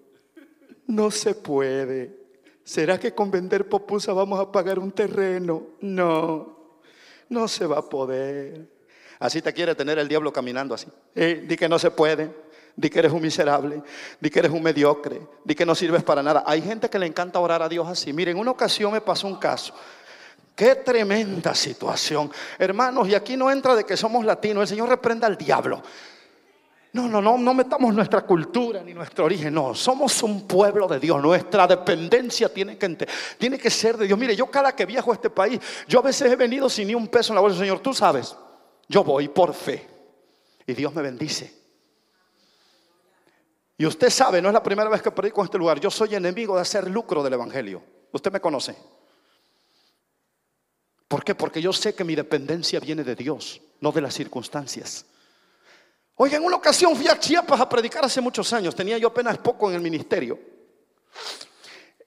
no se puede? ¿Será que con vender popusa vamos a pagar un terreno? No, no se va a poder. Así te quiere tener el diablo caminando así. Eh, di que no se puede, di que eres un miserable, di que eres un mediocre, di que no sirves para nada. Hay gente que le encanta orar a Dios así. Miren, una ocasión me pasó un caso. Qué tremenda situación. Hermanos, y aquí no entra de que somos latinos. El Señor reprenda al diablo. No, no, no, no metamos nuestra cultura ni nuestro origen. No, somos un pueblo de Dios. Nuestra dependencia tiene que, tiene que ser de Dios. Mire, yo cada que viajo a este país, yo a veces he venido sin ni un peso en la bolsa, Señor, tú sabes. Yo voy por fe y Dios me bendice. Y usted sabe, no es la primera vez que predico en este lugar, yo soy enemigo de hacer lucro del Evangelio. Usted me conoce. ¿Por qué? Porque yo sé que mi dependencia viene de Dios, no de las circunstancias. Oiga, en una ocasión fui a Chiapas a predicar hace muchos años, tenía yo apenas poco en el ministerio.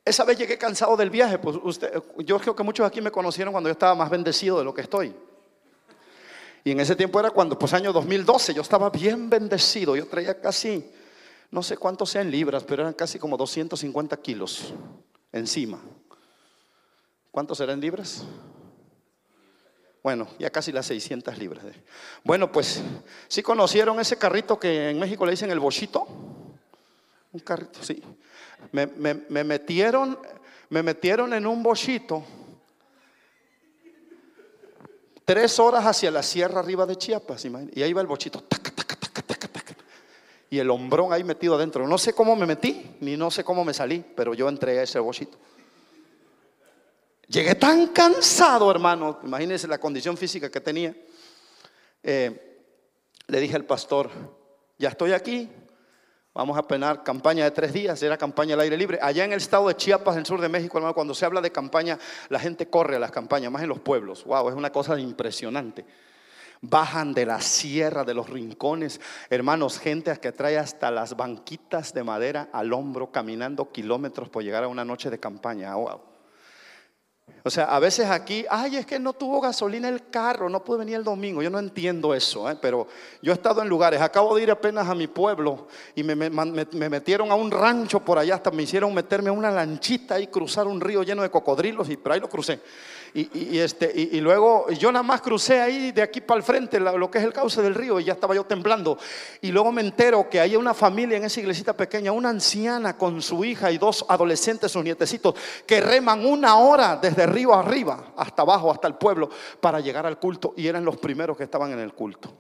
Esa vez llegué cansado del viaje, pues usted, yo creo que muchos aquí me conocieron cuando yo estaba más bendecido de lo que estoy. Y en ese tiempo era cuando, pues año 2012, yo estaba bien bendecido, yo traía casi, no sé cuántos sean libras, pero eran casi como 250 kilos encima. ¿Cuántos eran libras? Bueno, ya casi las 600 libras. Bueno, pues, ¿sí conocieron ese carrito que en México le dicen el bochito? Un carrito, sí. Me, metieron, me metieron en un bochito tres horas hacia la sierra arriba de Chiapas, y ahí va el bochito, y el hombrón ahí metido adentro. No sé cómo me metí, ni no sé cómo me salí, pero yo entré a ese bochito. Llegué tan cansado, hermano, imagínense la condición física que tenía. Eh, le dije al pastor, ya estoy aquí, vamos a penar campaña de tres días, era campaña al aire libre. Allá en el estado de Chiapas, en el sur de México, hermano, cuando se habla de campaña, la gente corre a las campañas, más en los pueblos. Wow, es una cosa impresionante. Bajan de la sierra, de los rincones, hermanos, gente que trae hasta las banquitas de madera al hombro, caminando kilómetros por llegar a una noche de campaña. Wow. O sea, a veces aquí, ay, es que no tuvo gasolina el carro, no pude venir el domingo. Yo no entiendo eso, ¿eh? pero yo he estado en lugares, acabo de ir apenas a mi pueblo y me, metieron a un rancho por allá, hasta me hicieron meterme a una lanchita y cruzar un río lleno de cocodrilos y por ahí lo crucé. Y, este, y, luego yo nada más crucé ahí de aquí para el frente, lo que es el cauce del río, y ya estaba yo temblando. Y luego me entero que hay una familia en esa iglesita pequeña, una anciana con su hija y dos adolescentes, sus nietecitos, que reman una hora desde río arriba, hasta abajo, hasta el pueblo, para llegar al culto. Y eran los primeros que estaban en el culto.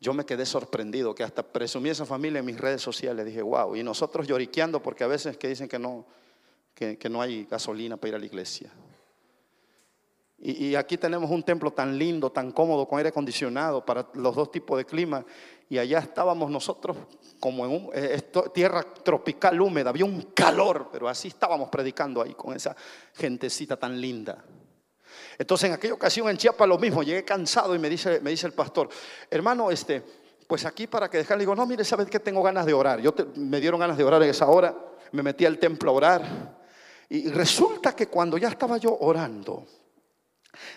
Yo me quedé sorprendido, que hasta presumí esa familia en mis redes sociales. Dije, wow, y nosotros lloriqueando porque a veces que dicen que no, que no hay gasolina para ir a la iglesia. Y, aquí tenemos un templo tan lindo, tan cómodo, con aire acondicionado para los dos tipos de clima. Y allá estábamos nosotros como en un, eh, tierra tropical húmeda, había un calor, pero así estábamos predicando ahí con esa gentecita tan linda. Entonces en aquella ocasión en Chiapas lo mismo, llegué cansado y me dice, me dice el pastor, hermano, este, pues aquí para que dejarle, digo, no, mire, ¿sabes que tengo ganas de orar? Yo me dieron ganas de orar en esa hora, me metí al templo a orar. Y resulta que cuando ya estaba yo orando,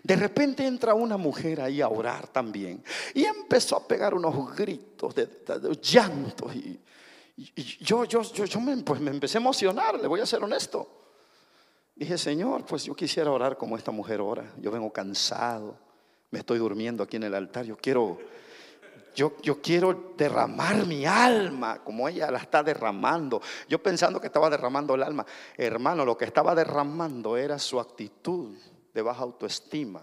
de repente entra una mujer ahí a orar también y empezó a pegar unos gritos de, llantos y, yo, yo, yo, me, pues me empecé a emocionar, le voy a ser honesto. Dije, Señor, pues yo quisiera orar como esta mujer ora. Yo vengo cansado, me estoy durmiendo aquí en el altar. Yo quiero, yo, yo quiero derramar mi alma como ella la está derramando. Yo pensando que estaba derramando el alma. Hermano, lo que estaba derramando era su actitud de baja autoestima.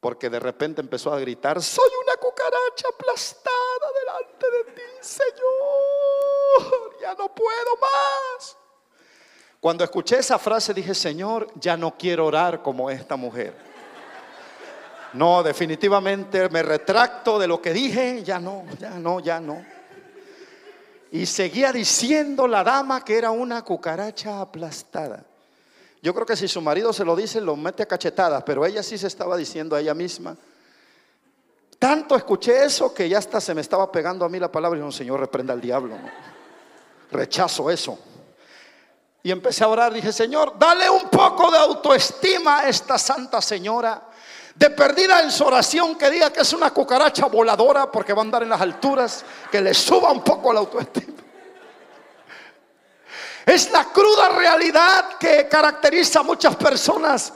Porque de repente empezó a gritar, soy una cucaracha aplastada delante de ti, Señor, ya no puedo más. Cuando escuché esa frase dije, Señor, ya no quiero orar como esta mujer. No, definitivamente me retracto de lo que dije, ya no, ya no, ya no. Y seguía diciendo la dama que era una cucaracha aplastada. Yo creo que si su marido se lo dice, lo mete a cachetadas, pero ella sí se estaba diciendo a ella misma. Tanto escuché eso que ya hasta se me estaba pegando a mí la palabra y dije, Señor, reprenda al diablo. Rechazo eso. Y empecé a orar, dije, Señor, dale un poco de autoestima a esta santa señora. De perdida en su oración que diga que es una cucaracha voladora porque va a andar en las alturas, que le suba un poco la autoestima. Es la cruda realidad que caracteriza a muchas personas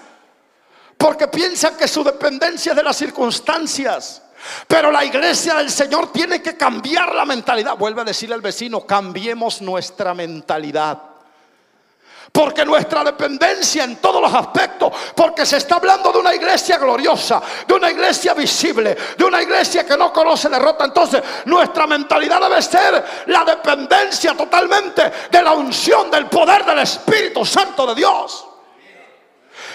porque piensan que su dependencia es de las circunstancias. Pero la iglesia del Señor tiene que cambiar la mentalidad. Vuelve a decirle al vecino, cambiemos nuestra mentalidad. Porque nuestra dependencia en todos los aspectos, porque se está hablando de una iglesia gloriosa, de una iglesia visible, de una iglesia que no conoce derrota. Entonces nuestra mentalidad debe ser la dependencia totalmente de la unción, del poder del Espíritu Santo de Dios.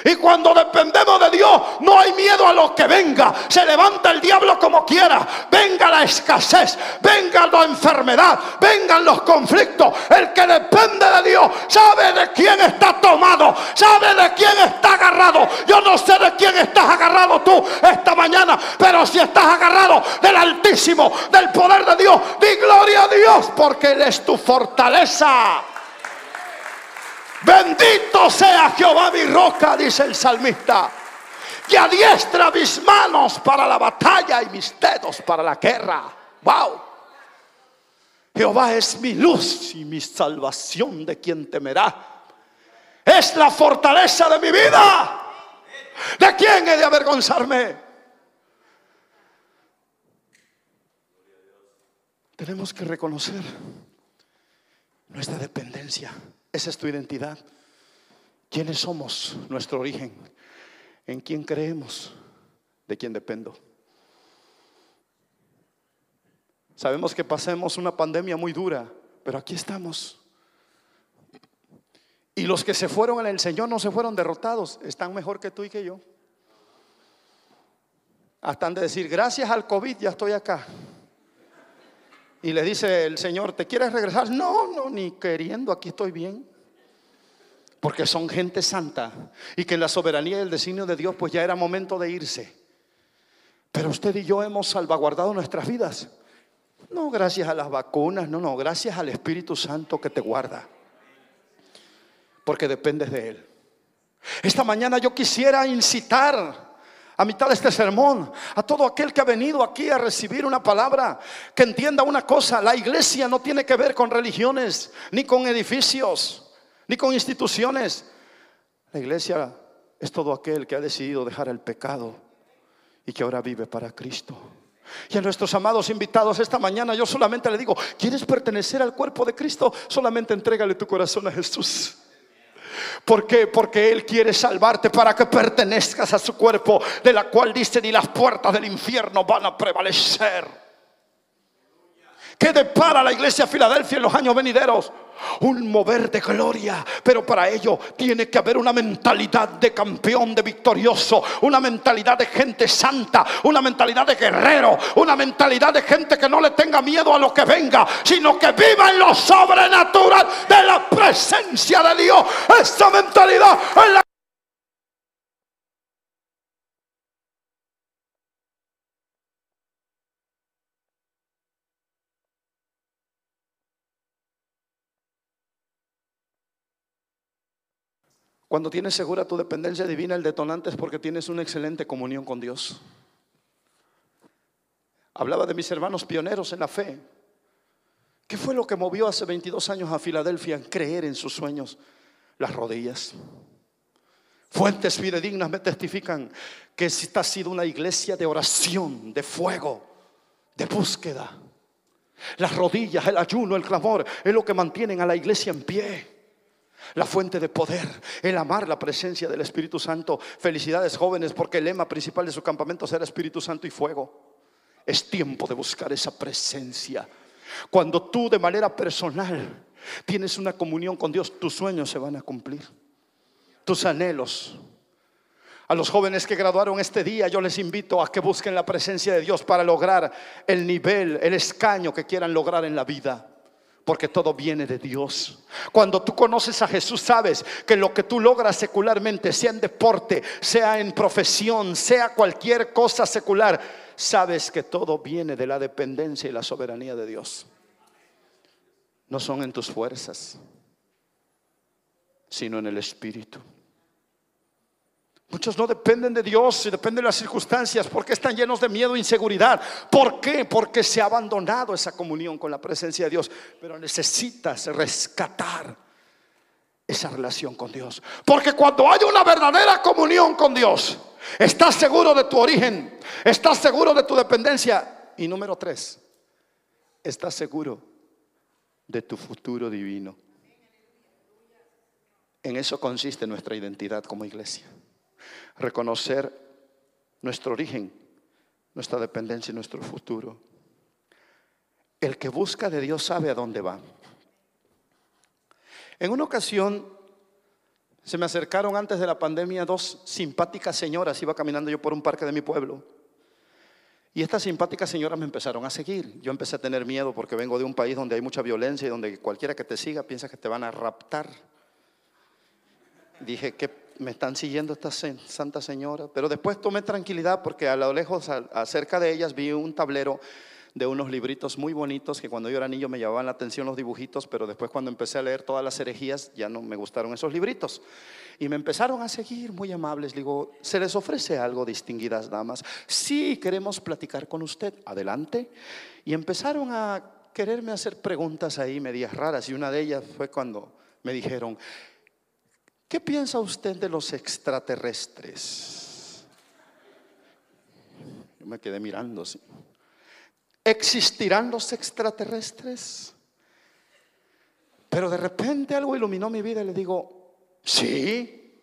Y cuando dependemos de Dios, no hay miedo a lo que venga. Se levanta el diablo como quiera. Venga la escasez, venga la enfermedad, vengan los conflictos. El que depende de Dios sabe de quién está tomado, sabe de quién está agarrado. Yo no sé de quién estás agarrado tú esta mañana, pero si estás agarrado del Altísimo, del poder de Dios, di gloria a Dios, porque Él es tu fortaleza. Bendito sea Jehová mi roca, dice el salmista. Que adiestra mis manos para la batalla y mis dedos para la guerra. Wow. Jehová es mi luz y mi salvación de quien temerá. Es la fortaleza de mi vida. ¿De quién he de avergonzarme? Tenemos que reconocer nuestra dependencia. Esa es tu identidad. ¿Quiénes somos? Nuestro origen. ¿En quién creemos? ¿De quién dependo? Sabemos que pasemos una pandemia muy dura, pero aquí estamos. Y los que se fueron en el Señor no se fueron derrotados, están mejor que tú y que yo. Hasta han de decir, gracias al COVID ya estoy acá. Y le dice el Señor, ¿te quieres regresar? No, no, ni queriendo, aquí estoy bien. Porque son gente santa y que en la soberanía y el designio de Dios pues ya era momento de irse. Pero usted y yo hemos salvaguardado nuestras vidas. No gracias a las vacunas, no, no, gracias al Espíritu Santo que te guarda. Porque dependes de Él. Esta mañana yo quisiera incitar a mitad de este sermón, a todo aquel que ha venido aquí a recibir una palabra, que entienda una cosa, la iglesia no tiene que ver con religiones, ni con edificios, ni con instituciones. La iglesia es todo aquel que ha decidido dejar el pecado y que ahora vive para Cristo. Y a nuestros amados invitados esta mañana yo solamente le digo, ¿quieres pertenecer al cuerpo de Cristo? Solamente entrégale tu corazón a Jesús. ¿Por qué? Porque Él quiere salvarte para que pertenezcas a su cuerpo, de la cual dice, ni las puertas del infierno van a prevalecer. ¿Qué depara la iglesia de Filadelfia en los años venideros? Un mover de gloria, pero para ello tiene que haber una mentalidad de campeón, de victorioso, una mentalidad de gente santa, una mentalidad de guerrero, una mentalidad de gente que no le tenga miedo a lo que venga, sino que viva en lo sobrenatural de la presencia de Dios. Esa mentalidad es la Cuando tienes segura tu dependencia divina, el detonante es porque tienes una excelente comunión con Dios. Hablaba de mis hermanos pioneros en la fe. ¿Qué fue lo que movió hace 22 años a Filadelfia en creer en sus sueños? Las rodillas. Fuentes fidedignas me testifican que esta ha sido una iglesia de oración, de fuego, de búsqueda. Las rodillas, el ayuno, el clamor es lo que mantienen a la iglesia en pie la fuente de poder, el amar la presencia del Espíritu Santo. Felicidades jóvenes, porque el lema principal de su campamento será Espíritu Santo y fuego. Es tiempo de buscar esa presencia. Cuando tú de manera personal tienes una comunión con Dios, tus sueños se van a cumplir, tus anhelos. A los jóvenes que graduaron este día, yo les invito a que busquen la presencia de Dios para lograr el nivel, el escaño que quieran lograr en la vida porque todo viene de Dios. Cuando tú conoces a Jesús, sabes que lo que tú logras secularmente, sea en deporte, sea en profesión, sea cualquier cosa secular, sabes que todo viene de la dependencia y la soberanía de Dios. No son en tus fuerzas, sino en el Espíritu. Muchos no dependen de Dios y dependen de las circunstancias porque están llenos de miedo e inseguridad. ¿Por qué? Porque se ha abandonado esa comunión con la presencia de Dios. Pero necesitas rescatar esa relación con Dios. Porque cuando hay una verdadera comunión con Dios, estás seguro de tu origen, estás seguro de tu dependencia. Y número tres, estás seguro de tu futuro divino. En eso consiste nuestra identidad como iglesia reconocer nuestro origen, nuestra dependencia y nuestro futuro. El que busca de Dios sabe a dónde va. En una ocasión se me acercaron antes de la pandemia dos simpáticas señoras, iba caminando yo por un parque de mi pueblo. Y estas simpáticas señoras me empezaron a seguir. Yo empecé a tener miedo porque vengo de un país donde hay mucha violencia y donde cualquiera que te siga piensa que te van a raptar. Dije, ¿qué me están siguiendo esta santa señora. Pero después tomé tranquilidad porque a lo lejos, acerca de ellas, vi un tablero de unos libritos muy bonitos que cuando yo era niño me llamaban la atención los dibujitos, pero después cuando empecé a leer todas las herejías ya no me gustaron esos libritos. Y me empezaron a seguir muy amables. Digo, ¿se les ofrece algo, distinguidas damas? Sí, queremos platicar con usted. Adelante. Y empezaron a quererme hacer preguntas ahí medias raras y una de ellas fue cuando me dijeron, ¿qué piensa usted de los extraterrestres? Yo me quedé mirando así. ¿Existirán los extraterrestres? Pero de repente algo iluminó mi vida y le digo, sí,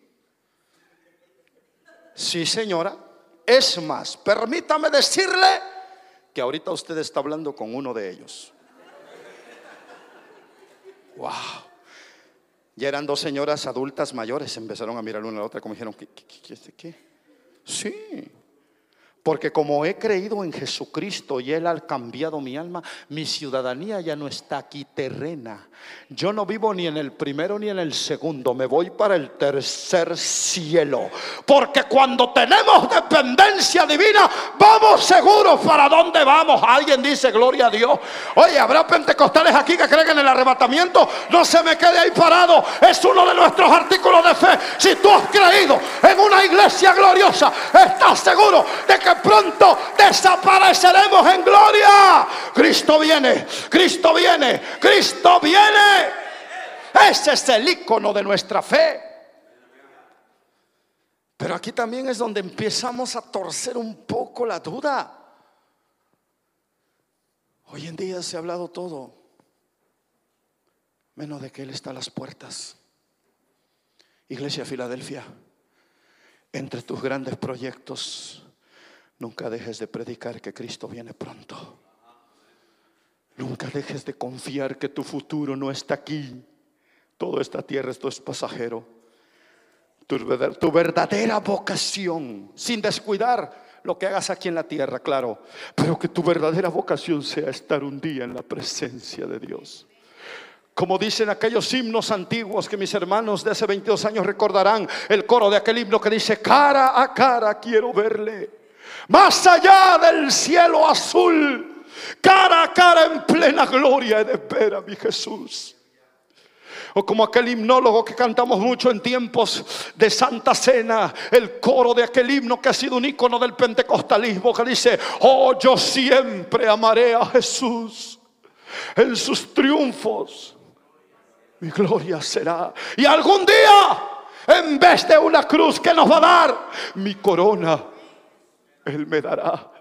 sí señora. Es más, permítame decirle que ahorita usted está hablando con uno de ellos. Wow. Ya eran dos señoras adultas mayores, empezaron a mirar una a la otra como dijeron, ¿qué? qué, qué, qué? Sí. Porque como he creído en Jesucristo y Él ha cambiado mi alma, mi ciudadanía ya no está aquí terrena. Yo no vivo ni en el primero ni en el segundo, me voy para el tercer cielo. Porque cuando tenemos dependencia divina, vamos seguros para dónde vamos. Alguien dice, gloria a Dios. Oye, habrá pentecostales aquí que creen en el arrebatamiento. No se me quede ahí parado. Es uno de nuestros artículos de fe. Si tú has creído en una iglesia gloriosa, estás seguro de que pronto desapareceremos en gloria. Cristo viene, Cristo viene, Cristo viene. Ese es el icono de nuestra fe. Pero aquí también es donde empezamos a torcer un poco la duda. Hoy en día se ha hablado todo, menos de que Él está a las puertas. Iglesia Filadelfia, entre tus grandes proyectos Nunca dejes de predicar que Cristo viene pronto. Nunca dejes de confiar que tu futuro no está aquí. Toda esta tierra, esto es pasajero. Tu, verdadera vocación, sin descuidar lo que hagas aquí en la tierra, claro, pero que tu verdadera vocación sea estar un día en la presencia de Dios. Como dicen aquellos himnos antiguos que mis hermanos de hace 22 años recordarán, el coro de aquel himno que dice, cara a cara quiero verle más allá del cielo azul, cara a cara en plena gloria de ver mi Jesús. O como aquel himnólogo que cantamos mucho en tiempos de Santa Cena, el coro de aquel himno que ha sido un icono del pentecostalismo que dice, oh yo siempre amaré a Jesús en sus triunfos. Mi gloria será. Y algún día, en vez de una cruz que nos va a dar, mi corona él me dará.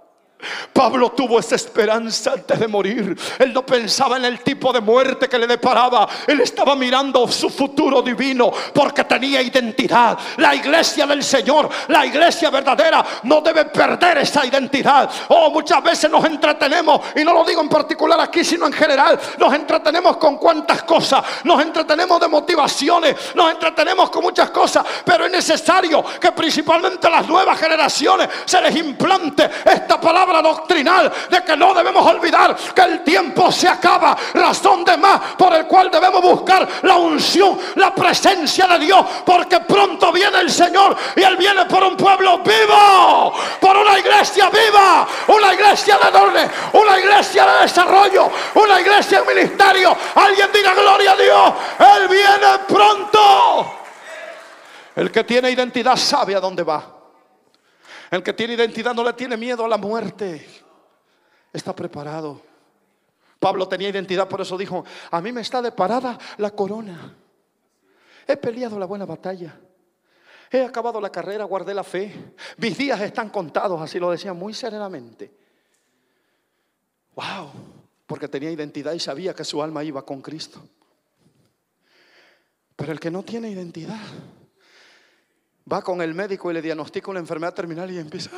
Pablo tuvo esa esperanza antes de morir. Él no pensaba en el tipo de muerte que le deparaba. Él estaba mirando su futuro divino porque tenía identidad. La iglesia del Señor, la iglesia verdadera, no debe perder esa identidad. Oh, muchas veces nos entretenemos, y no lo digo en particular aquí, sino en general, nos entretenemos con cuantas cosas. Nos entretenemos de motivaciones, nos entretenemos con muchas cosas, pero es necesario que principalmente a las nuevas generaciones se les implante esta palabra doctrinal de que no debemos olvidar que el tiempo se acaba. Razón de más por el cual debemos buscar la unción, la presencia de Dios, porque pronto viene el Señor y Él viene por un pueblo vivo, por una iglesia viva, una iglesia de doble, una iglesia de desarrollo, una iglesia de ministerio. Alguien diga gloria a Dios, Él viene pronto. El que tiene identidad sabe a dónde va. El que tiene identidad no le tiene miedo a la muerte. Está preparado. Pablo tenía identidad, por eso dijo, a mí me está deparada la corona. He peleado la buena batalla. He acabado la carrera, guardé la fe. Mis días están contados, así lo decía muy serenamente. Wow, porque tenía identidad y sabía que su alma iba con Cristo. Pero el que no tiene identidad, va con el médico y le diagnostica una enfermedad terminal y empieza.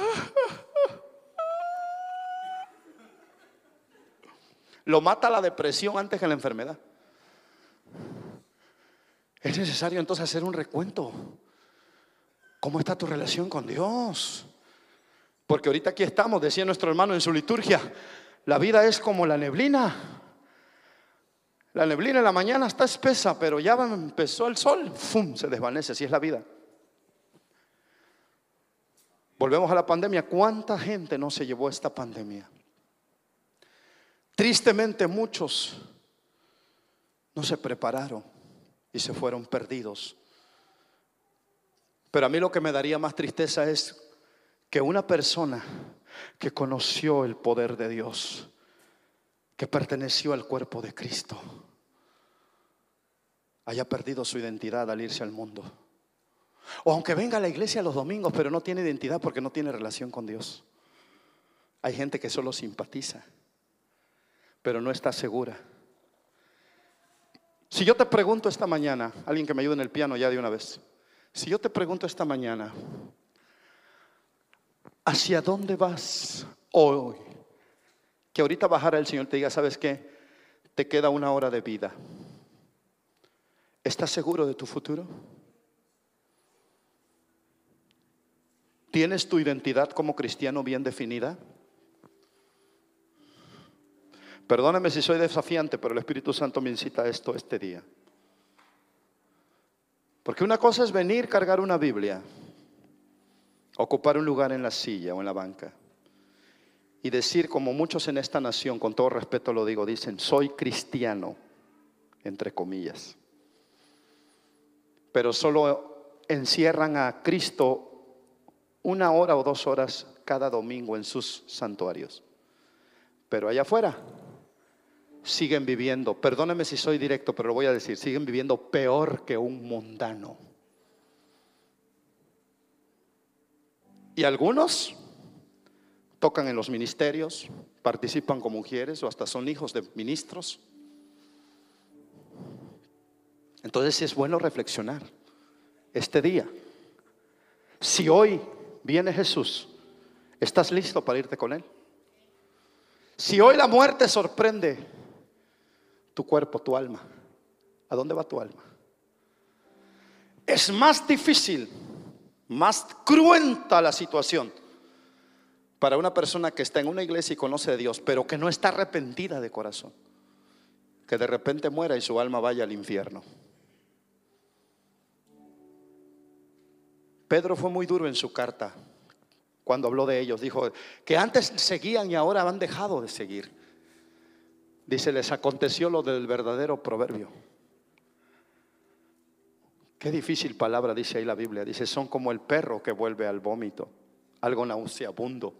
Lo mata la depresión antes que la enfermedad. Es necesario entonces hacer un recuento. ¿Cómo está tu relación con Dios? Porque ahorita aquí estamos, decía nuestro hermano en su liturgia, la vida es como la neblina. La neblina en la mañana está espesa, pero ya empezó el sol, ¡fum! se desvanece, así es la vida. Volvemos a la pandemia. ¿Cuánta gente no se llevó esta pandemia? Tristemente muchos no se prepararon y se fueron perdidos. Pero a mí lo que me daría más tristeza es que una persona que conoció el poder de Dios, que perteneció al cuerpo de Cristo haya perdido su identidad al irse al mundo. O aunque venga a la iglesia los domingos, pero no tiene identidad porque no tiene relación con Dios. Hay gente que solo simpatiza, pero no está segura. Si yo te pregunto esta mañana, alguien que me ayude en el piano ya de una vez, si yo te pregunto esta mañana, ¿hacia dónde vas hoy? Que ahorita bajara el Señor te diga, ¿sabes qué? Te queda una hora de vida. ¿Estás seguro de tu futuro? ¿Tienes tu identidad como cristiano bien definida? Perdóname si soy desafiante, pero el Espíritu Santo me incita a esto este día. Porque una cosa es venir, cargar una Biblia, ocupar un lugar en la silla o en la banca y decir, como muchos en esta nación, con todo respeto lo digo, dicen, soy cristiano, entre comillas. Pero solo encierran a Cristo una hora o dos horas cada domingo en sus santuarios. Pero allá afuera siguen viviendo, perdóneme si soy directo, pero lo voy a decir, siguen viviendo peor que un mundano. Y algunos tocan en los ministerios, participan como mujeres o hasta son hijos de ministros. Entonces es bueno reflexionar este día. Si hoy viene Jesús, ¿estás listo para irte con Él? Si hoy la muerte sorprende tu cuerpo, tu alma, ¿a dónde va tu alma? Es más difícil, más cruenta la situación para una persona que está en una iglesia y conoce a Dios, pero que no está arrepentida de corazón, que de repente muera y su alma vaya al infierno. Pedro fue muy duro en su carta cuando habló de ellos. Dijo que antes seguían y ahora han dejado de seguir. Dice, les aconteció lo del verdadero proverbio. Qué difícil palabra dice ahí la Biblia. Dice, son como el perro que vuelve al vómito, algo nauseabundo.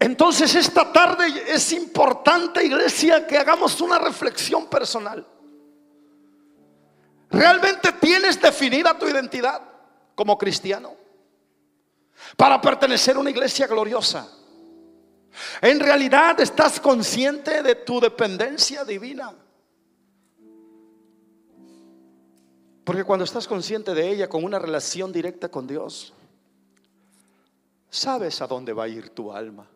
Entonces esta tarde es importante, iglesia, que hagamos una reflexión personal. ¿Realmente tienes definida tu identidad como cristiano? Para pertenecer a una iglesia gloriosa. En realidad estás consciente de tu dependencia divina. Porque cuando estás consciente de ella con una relación directa con Dios, sabes a dónde va a ir tu alma.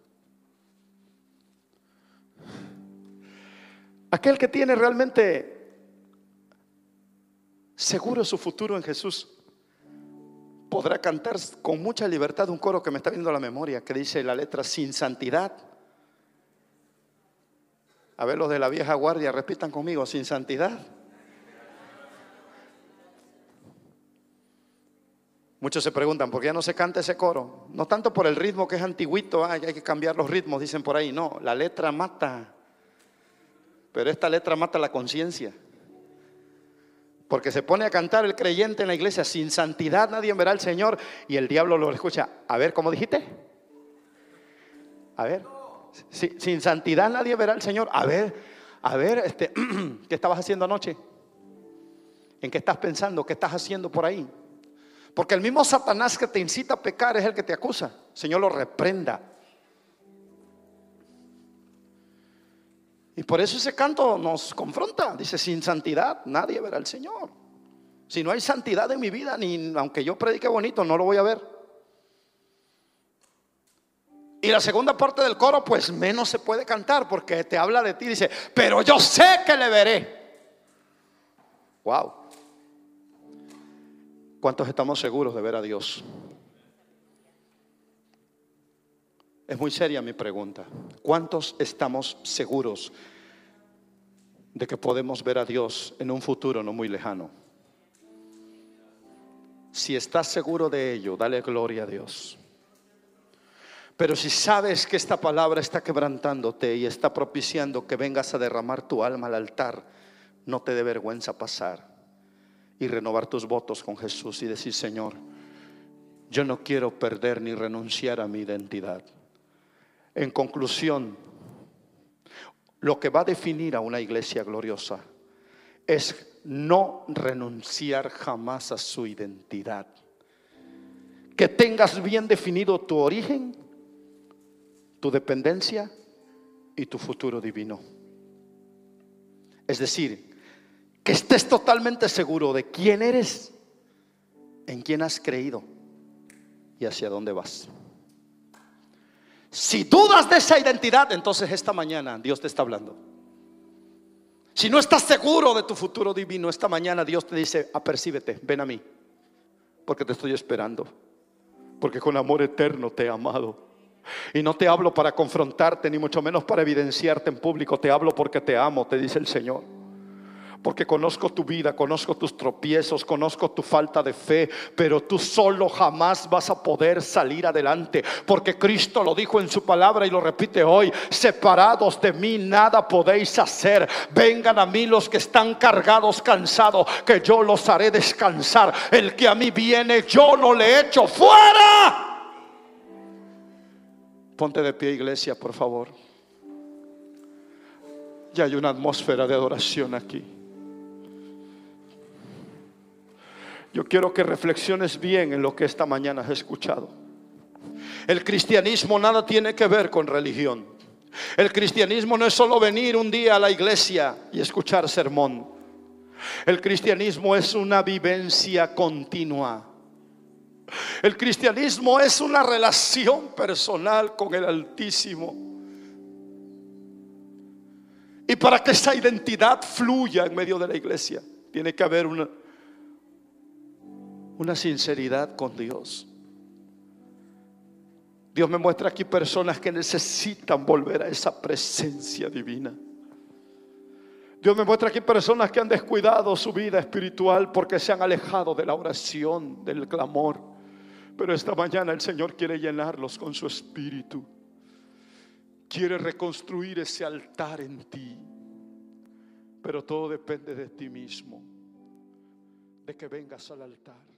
Aquel que tiene realmente seguro su futuro en Jesús, podrá cantar con mucha libertad un coro que me está viendo a la memoria, que dice la letra sin santidad. A ver los de la vieja guardia, repitan conmigo, sin santidad. Muchos se preguntan, ¿por qué ya no se canta ese coro? No tanto por el ritmo que es antiguito, hay que cambiar los ritmos, dicen por ahí. No, la letra mata. Pero esta letra mata la conciencia. Porque se pone a cantar el creyente en la iglesia, sin santidad nadie verá al Señor. Y el diablo lo escucha. A ver, ¿cómo dijiste? A ver, sin santidad nadie verá al Señor. A ver, a ver, este, ¿qué estabas haciendo anoche? ¿En qué estás pensando? ¿Qué estás haciendo por ahí? Porque el mismo Satanás que te incita a pecar es el que te acusa. Señor lo reprenda. Y por eso ese canto nos confronta. Dice, sin santidad nadie verá al Señor. Si no hay santidad en mi vida, ni aunque yo predique bonito, no lo voy a ver. Y la segunda parte del coro, pues menos se puede cantar porque te habla de ti. Dice, pero yo sé que le veré. Wow. ¿Cuántos estamos seguros de ver a Dios? Es muy seria mi pregunta. ¿Cuántos estamos seguros de que podemos ver a Dios en un futuro no muy lejano? Si estás seguro de ello, dale gloria a Dios. Pero si sabes que esta palabra está quebrantándote y está propiciando que vengas a derramar tu alma al altar, no te dé vergüenza pasar y renovar tus votos con Jesús y decir, Señor, yo no quiero perder ni renunciar a mi identidad. En conclusión, lo que va a definir a una iglesia gloriosa es no renunciar jamás a su identidad. Que tengas bien definido tu origen, tu dependencia y tu futuro divino. Es decir, que estés totalmente seguro de quién eres, en quién has creído y hacia dónde vas. Si dudas de esa identidad, entonces esta mañana Dios te está hablando. Si no estás seguro de tu futuro divino, esta mañana Dios te dice, apercíbete, ven a mí, porque te estoy esperando, porque con amor eterno te he amado. Y no te hablo para confrontarte, ni mucho menos para evidenciarte en público, te hablo porque te amo, te dice el Señor porque conozco tu vida, conozco tus tropiezos, conozco tu falta de fe, pero tú solo jamás vas a poder salir adelante, porque Cristo lo dijo en su palabra y lo repite hoy, separados de mí nada podéis hacer, vengan a mí los que están cargados, cansados, que yo los haré descansar, el que a mí viene yo no le echo fuera. Ponte de pie iglesia, por favor. Ya hay una atmósfera de adoración aquí. Yo quiero que reflexiones bien en lo que esta mañana has escuchado. El cristianismo nada tiene que ver con religión. El cristianismo no es solo venir un día a la iglesia y escuchar sermón. El cristianismo es una vivencia continua. El cristianismo es una relación personal con el Altísimo. Y para que esa identidad fluya en medio de la iglesia, tiene que haber una, una sinceridad con Dios. Dios me muestra aquí personas que necesitan volver a esa presencia divina. Dios me muestra aquí personas que han descuidado su vida espiritual porque se han alejado de la oración, del clamor. Pero esta mañana el Señor quiere llenarlos con su espíritu. Quiere reconstruir ese altar en ti. Pero todo depende de ti mismo, de que vengas al altar.